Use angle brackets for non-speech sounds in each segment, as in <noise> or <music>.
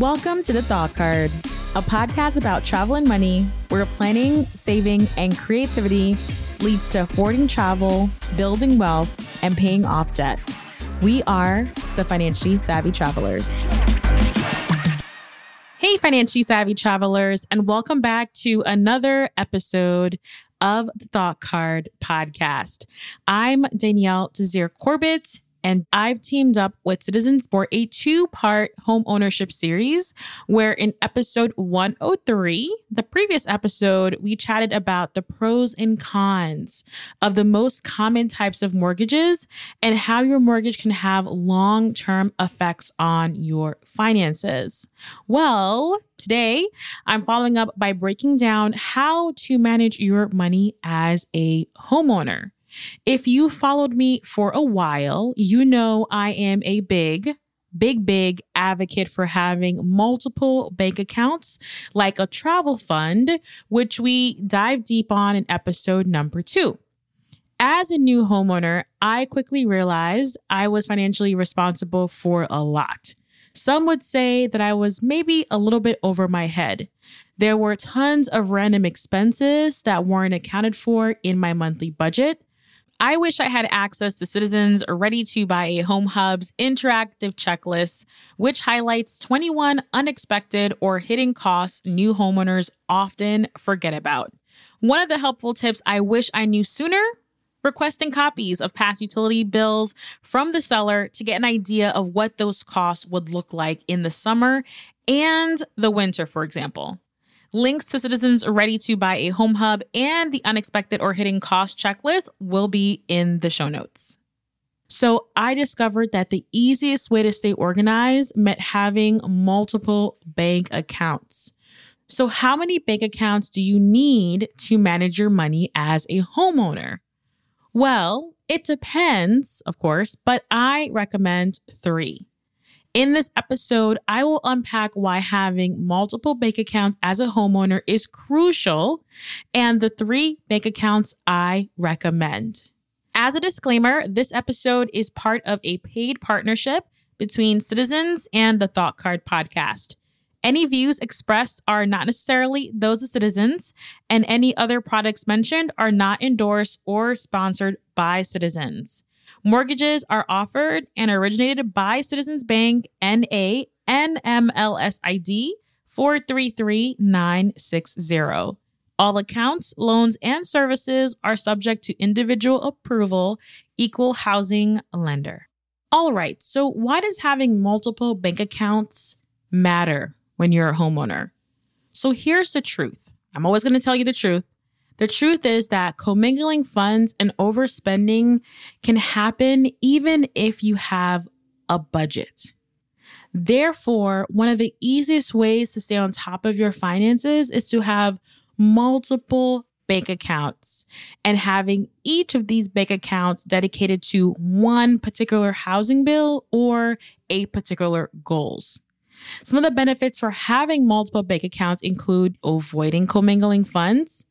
Welcome to The Thought Card, a podcast about travel and money where planning, saving, and creativity leads to affording travel, building wealth, and paying off debt. We are the Financially Savvy Travelers. Hey, financially savvy travelers, and welcome back to another episode of the Thought Card podcast. I'm Danielle Desir Corbett, and I've teamed up with Citizen for a two part home ownership series where in episode 103, the previous episode, we chatted about the pros and cons of the most common types of mortgages and how your mortgage can have long term effects on your finances. Well, today I'm following up by breaking down how to manage your money as a homeowner. If you followed me for a while, you know I am a big, big, big advocate for having multiple bank accounts like a travel fund, which we dive deep on in episode number two. As a new homeowner, I quickly realized I was financially responsible for a lot. Some would say that I was maybe a little bit over my head. There were tons of random expenses that weren't accounted for in my monthly budget. I wish I had access to Citizens Ready to Buy a Home Hub's interactive checklist, which highlights 21 unexpected or hidden costs new homeowners often forget about. One of the helpful tips I wish I knew sooner requesting copies of past utility bills from the seller to get an idea of what those costs would look like in the summer and the winter, for example. Links to Citizens Ready to Buy a Home Hub and the unexpected or hidden cost checklist will be in the show notes. So, I discovered that the easiest way to stay organized meant having multiple bank accounts. So, how many bank accounts do you need to manage your money as a homeowner? Well, it depends, of course, but I recommend three. In this episode, I will unpack why having multiple bank accounts as a homeowner is crucial and the three bank accounts I recommend. As a disclaimer, this episode is part of a paid partnership between Citizens and the Thought Card podcast. Any views expressed are not necessarily those of Citizens, and any other products mentioned are not endorsed or sponsored by Citizens. Mortgages are offered and originated by Citizens Bank NA NMLS ID 433960. All accounts, loans, and services are subject to individual approval, equal housing lender. All right, so why does having multiple bank accounts matter when you're a homeowner? So here's the truth. I'm always going to tell you the truth. The truth is that commingling funds and overspending can happen even if you have a budget. Therefore, one of the easiest ways to stay on top of your finances is to have multiple bank accounts and having each of these bank accounts dedicated to one particular housing bill or a particular goals. Some of the benefits for having multiple bank accounts include avoiding commingling funds,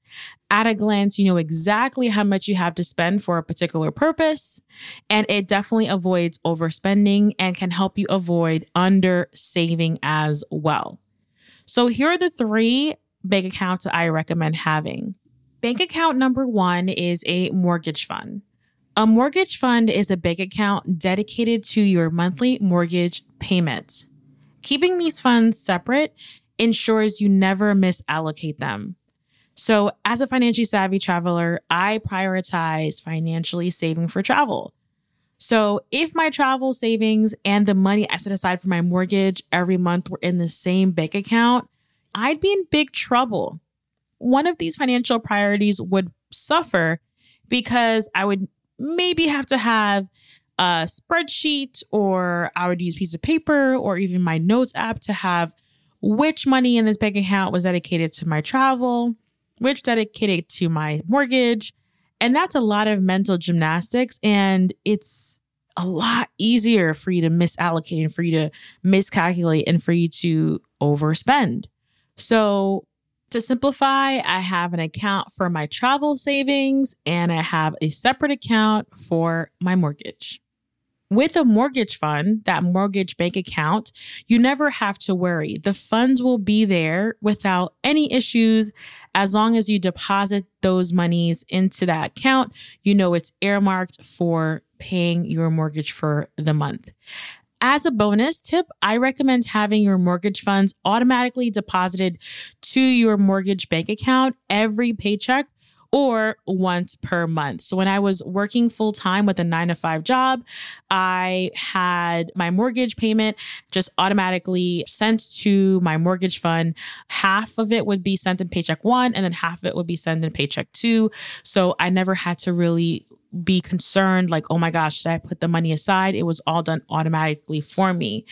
at a glance, you know exactly how much you have to spend for a particular purpose. And it definitely avoids overspending and can help you avoid under saving as well. So, here are the three bank accounts that I recommend having. Bank account number one is a mortgage fund. A mortgage fund is a bank account dedicated to your monthly mortgage payments. Keeping these funds separate ensures you never misallocate them. So, as a financially savvy traveler, I prioritize financially saving for travel. So, if my travel savings and the money I set aside for my mortgage every month were in the same bank account, I'd be in big trouble. One of these financial priorities would suffer because I would maybe have to have a spreadsheet or I would use a piece of paper or even my notes app to have which money in this bank account was dedicated to my travel which dedicated to my mortgage. And that's a lot of mental gymnastics. And it's a lot easier for you to misallocate and for you to miscalculate and for you to overspend. So, to simplify, I have an account for my travel savings and I have a separate account for my mortgage. With a mortgage fund, that mortgage bank account, you never have to worry. The funds will be there without any issues as long as you deposit those monies into that account. You know it's earmarked for paying your mortgage for the month. As a bonus tip, I recommend having your mortgage funds automatically deposited to your mortgage bank account every paycheck or once per month. So when I was working full time with a nine to five job, I had my mortgage payment just automatically sent to my mortgage fund. Half of it would be sent in paycheck one, and then half of it would be sent in paycheck two. So I never had to really be concerned like, oh my gosh, should I put the money aside? It was all done automatically for me.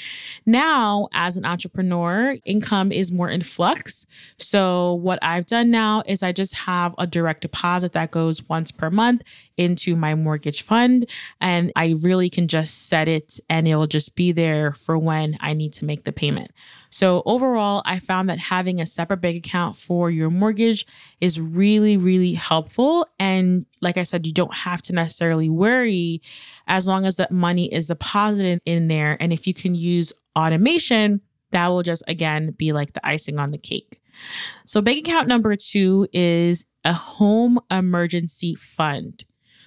Now, as an entrepreneur, income is more in flux. So, what I've done now is I just have a direct deposit that goes once per month into my mortgage fund. And I really can just set it and it'll just be there for when I need to make the payment. So, overall, I found that having a separate bank account for your mortgage is really, really helpful. And like I said, you don't have to necessarily worry as long as that money is deposited in there. And if you can use automation, that will just again be like the icing on the cake. So, bank account number two is a home emergency fund.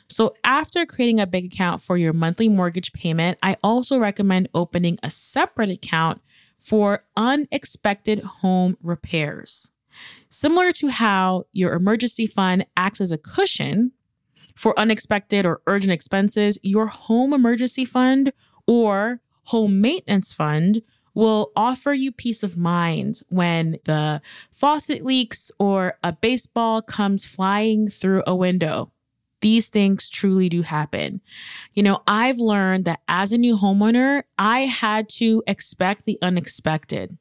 So, after creating a bank account for your monthly mortgage payment, I also recommend opening a separate account for unexpected home repairs. Similar to how your emergency fund acts as a cushion for unexpected or urgent expenses, your home emergency fund or home maintenance fund will offer you peace of mind when the faucet leaks or a baseball comes flying through a window these things truly do happen. You know, I've learned that as a new homeowner, I had to expect the unexpected.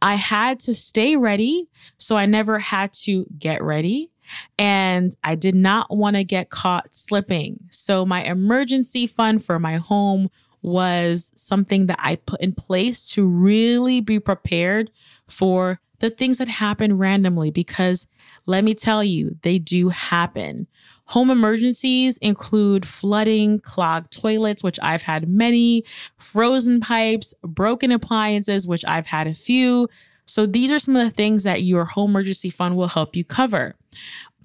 I had to stay ready so I never had to get ready. And I did not want to get caught slipping. So, my emergency fund for my home was something that I put in place to really be prepared for the things that happen randomly because let me tell you, they do happen. Home emergencies include flooding, clogged toilets, which I've had many, frozen pipes, broken appliances, which I've had a few. So these are some of the things that your home emergency fund will help you cover.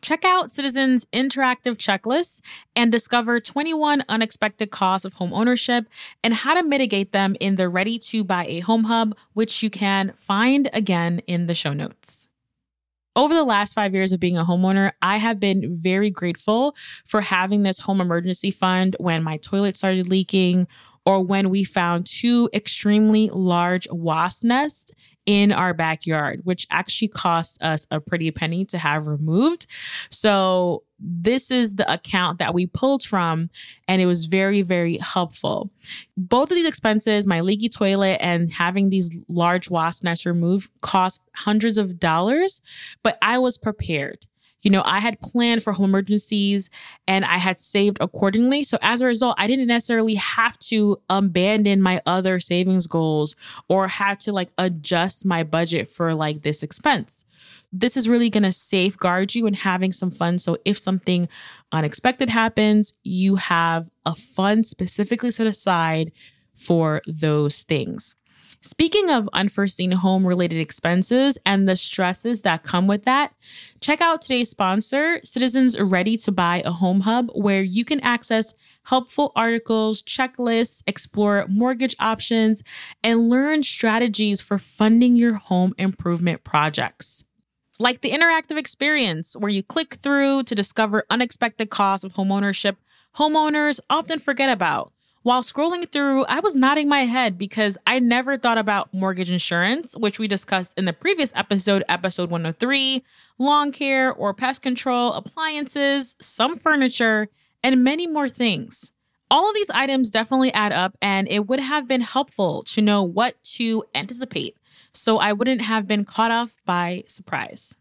Check out Citizens' interactive checklists and discover 21 unexpected costs of home ownership and how to mitigate them in the Ready to Buy a Home Hub, which you can find again in the show notes. Over the last five years of being a homeowner, I have been very grateful for having this home emergency fund when my toilet started leaking or when we found two extremely large wasp nests in our backyard, which actually cost us a pretty penny to have removed. So, this is the account that we pulled from, and it was very, very helpful. Both of these expenses, my leaky toilet and having these large wasp nests removed, cost hundreds of dollars, but I was prepared you know, I had planned for home emergencies and I had saved accordingly. So as a result, I didn't necessarily have to abandon my other savings goals or have to like adjust my budget for like this expense. This is really going to safeguard you in having some fun. So if something unexpected happens, you have a fund specifically set aside for those things. Speaking of unforeseen home related expenses and the stresses that come with that, check out today's sponsor, Citizens Ready to Buy a Home Hub, where you can access helpful articles, checklists, explore mortgage options, and learn strategies for funding your home improvement projects. Like the interactive experience where you click through to discover unexpected costs of homeownership homeowners often forget about while scrolling through, I was nodding my head because I never thought about mortgage insurance, which we discussed in the previous episode, episode 103, lawn care or pest control, appliances, some furniture, and many more things. All of these items definitely add up, and it would have been helpful to know what to anticipate so I wouldn't have been caught off by surprise.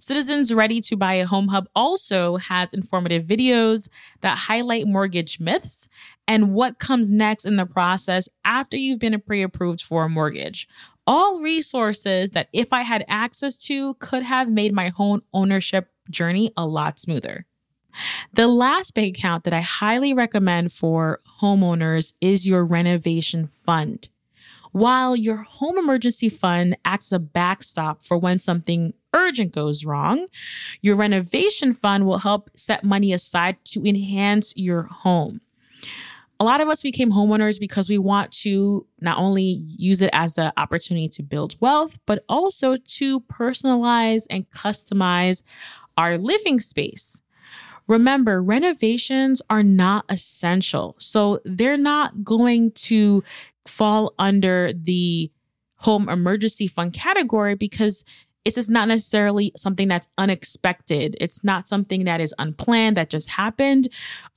Citizens Ready to Buy a Home Hub also has informative videos that highlight mortgage myths and what comes next in the process after you've been pre approved for a mortgage. All resources that, if I had access to, could have made my home ownership journey a lot smoother. The last bank account that I highly recommend for homeowners is your renovation fund. While your home emergency fund acts as a backstop for when something urgent goes wrong, your renovation fund will help set money aside to enhance your home. A lot of us became homeowners because we want to not only use it as an opportunity to build wealth, but also to personalize and customize our living space. Remember, renovations are not essential. So they're not going to fall under the home emergency fund category because it's just not necessarily something that's unexpected. It's not something that is unplanned that just happened.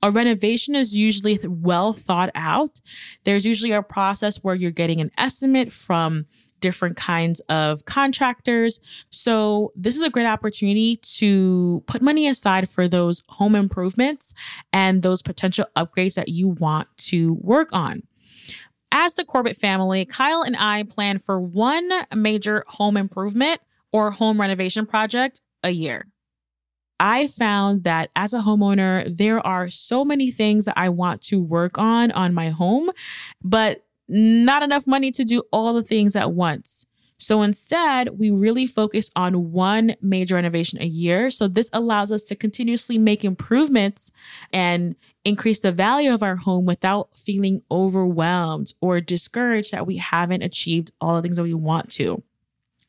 A renovation is usually well thought out. There's usually a process where you're getting an estimate from different kinds of contractors. So, this is a great opportunity to put money aside for those home improvements and those potential upgrades that you want to work on. As the Corbett family, Kyle and I plan for one major home improvement or home renovation project a year. I found that as a homeowner, there are so many things that I want to work on on my home, but not enough money to do all the things at once. So instead, we really focus on one major renovation a year. So this allows us to continuously make improvements and increase the value of our home without feeling overwhelmed or discouraged that we haven't achieved all the things that we want to.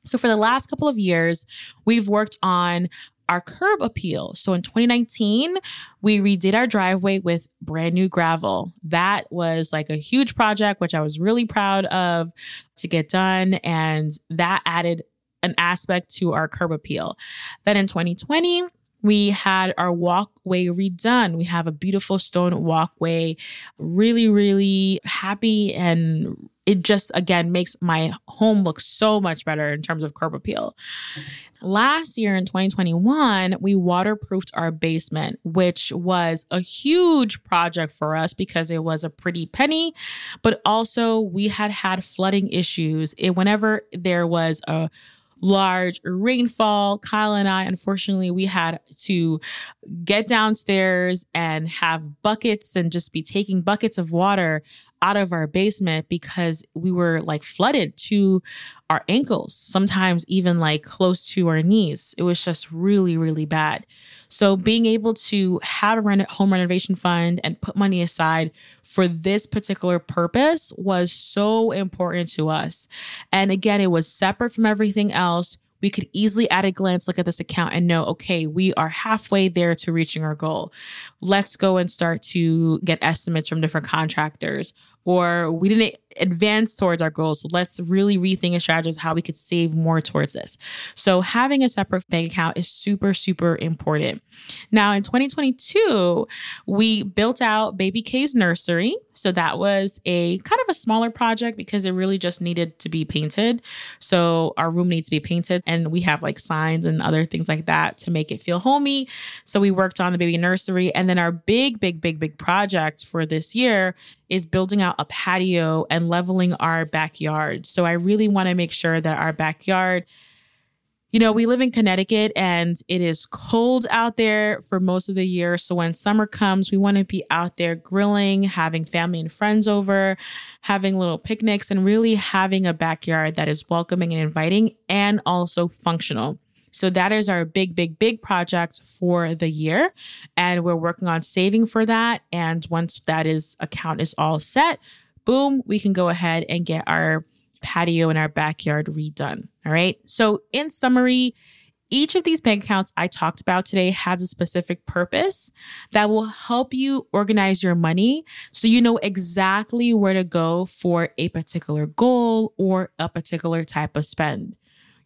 So for the last couple of years, we've worked on our curb appeal. So in 2019, we redid our driveway with brand new gravel. That was like a huge project, which I was really proud of to get done. And that added an aspect to our curb appeal. Then in 2020, we had our walkway redone. We have a beautiful stone walkway. Really, really happy and it just again makes my home look so much better in terms of curb appeal. Last year in 2021, we waterproofed our basement, which was a huge project for us because it was a pretty penny, but also we had had flooding issues. It, whenever there was a large rainfall. Kyle and I, unfortunately, we had to get downstairs and have buckets and just be taking buckets of water out of our basement because we were like flooded to our ankles, sometimes even like close to our knees. It was just really, really bad. So, being able to have a rent- home renovation fund and put money aside for this particular purpose was so important to us. And again, it was separate from everything else we could easily at a glance look at this account and know, okay, we are halfway there to reaching our goal. Let's go and start to get estimates from different contractors. Or we didn't advance towards our goals. So let's really rethink and strategize how we could save more towards this. So having a separate bank account is super, super important. Now in 2022, we built out Baby K's nursery. So that was a kind of a smaller project because it really just needed to be painted. So our room needs to be painted and we have like signs and other things like that to make it feel homey. So we worked on the baby nursery. And then our big, big, big, big project for this year is building out a patio and leveling our backyard. So I really want to make sure that our backyard you know, we live in Connecticut and it is cold out there for most of the year. So when summer comes, we want to be out there grilling, having family and friends over, having little picnics, and really having a backyard that is welcoming and inviting and also functional. So that is our big, big, big project for the year. And we're working on saving for that. And once that is account is all set, boom, we can go ahead and get our patio and our backyard redone. All right. So, in summary, each of these bank accounts I talked about today has a specific purpose that will help you organize your money so you know exactly where to go for a particular goal or a particular type of spend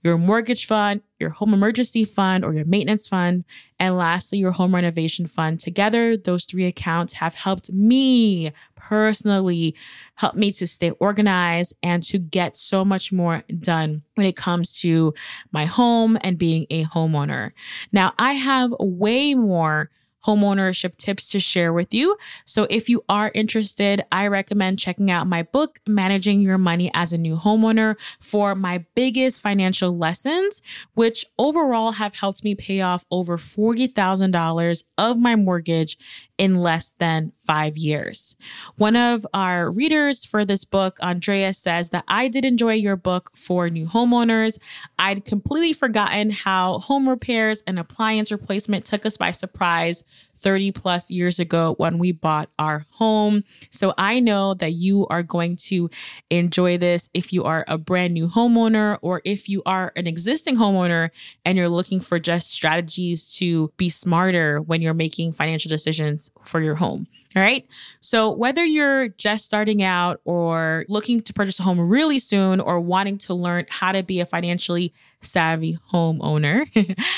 your mortgage fund, your home emergency fund, or your maintenance fund, and lastly, your home renovation fund. Together, those three accounts have helped me personally, help me to stay organized and to get so much more done when it comes to my home and being a homeowner. Now, I have way more homeownership tips to share with you. So if you are interested, I recommend checking out my book, Managing Your Money as a New Homeowner, for my biggest financial lessons, which overall have helped me pay off over $40,000 of my mortgage in less than five years. One of our readers for this book, Andrea, says that I did enjoy your book for new homeowners. I'd completely forgotten how home repairs and appliance replacement took us by surprise 30 plus years ago when we bought our home. So I know that you are going to enjoy this if you are a brand new homeowner or if you are an existing homeowner and you're looking for just strategies to be smarter when you're making financial decisions for your home. All right. So, whether you're just starting out or looking to purchase a home really soon or wanting to learn how to be a financially savvy homeowner,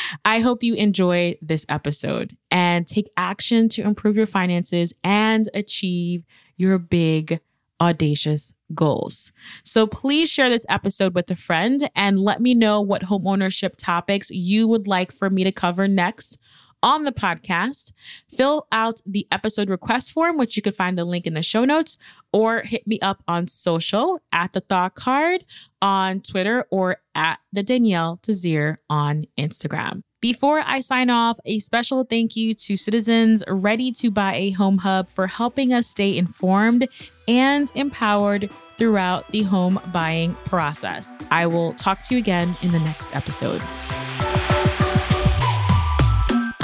<laughs> I hope you enjoy this episode and take action to improve your finances and achieve your big, audacious goals. So, please share this episode with a friend and let me know what homeownership topics you would like for me to cover next on the podcast, fill out the episode request form, which you can find the link in the show notes, or hit me up on social at the thought card on Twitter or at the Danielle Desir on Instagram. Before I sign off, a special thank you to Citizens Ready to Buy a Home Hub for helping us stay informed and empowered throughout the home buying process. I will talk to you again in the next episode.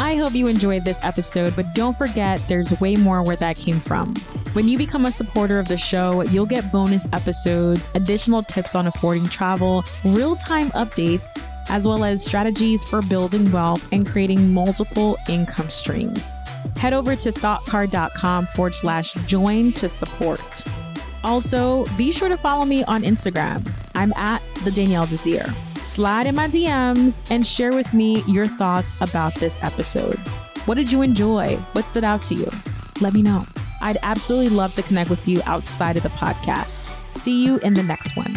I hope you enjoyed this episode, but don't forget there's way more where that came from. When you become a supporter of the show, you'll get bonus episodes, additional tips on affording travel, real time updates, as well as strategies for building wealth and creating multiple income streams. Head over to thoughtcard.com forward slash join to support. Also, be sure to follow me on Instagram. I'm at the Danielle Desir slide in my DMs and share with me your thoughts about this episode. What did you enjoy? What stood out to you? Let me know. I'd absolutely love to connect with you outside of the podcast. See you in the next one.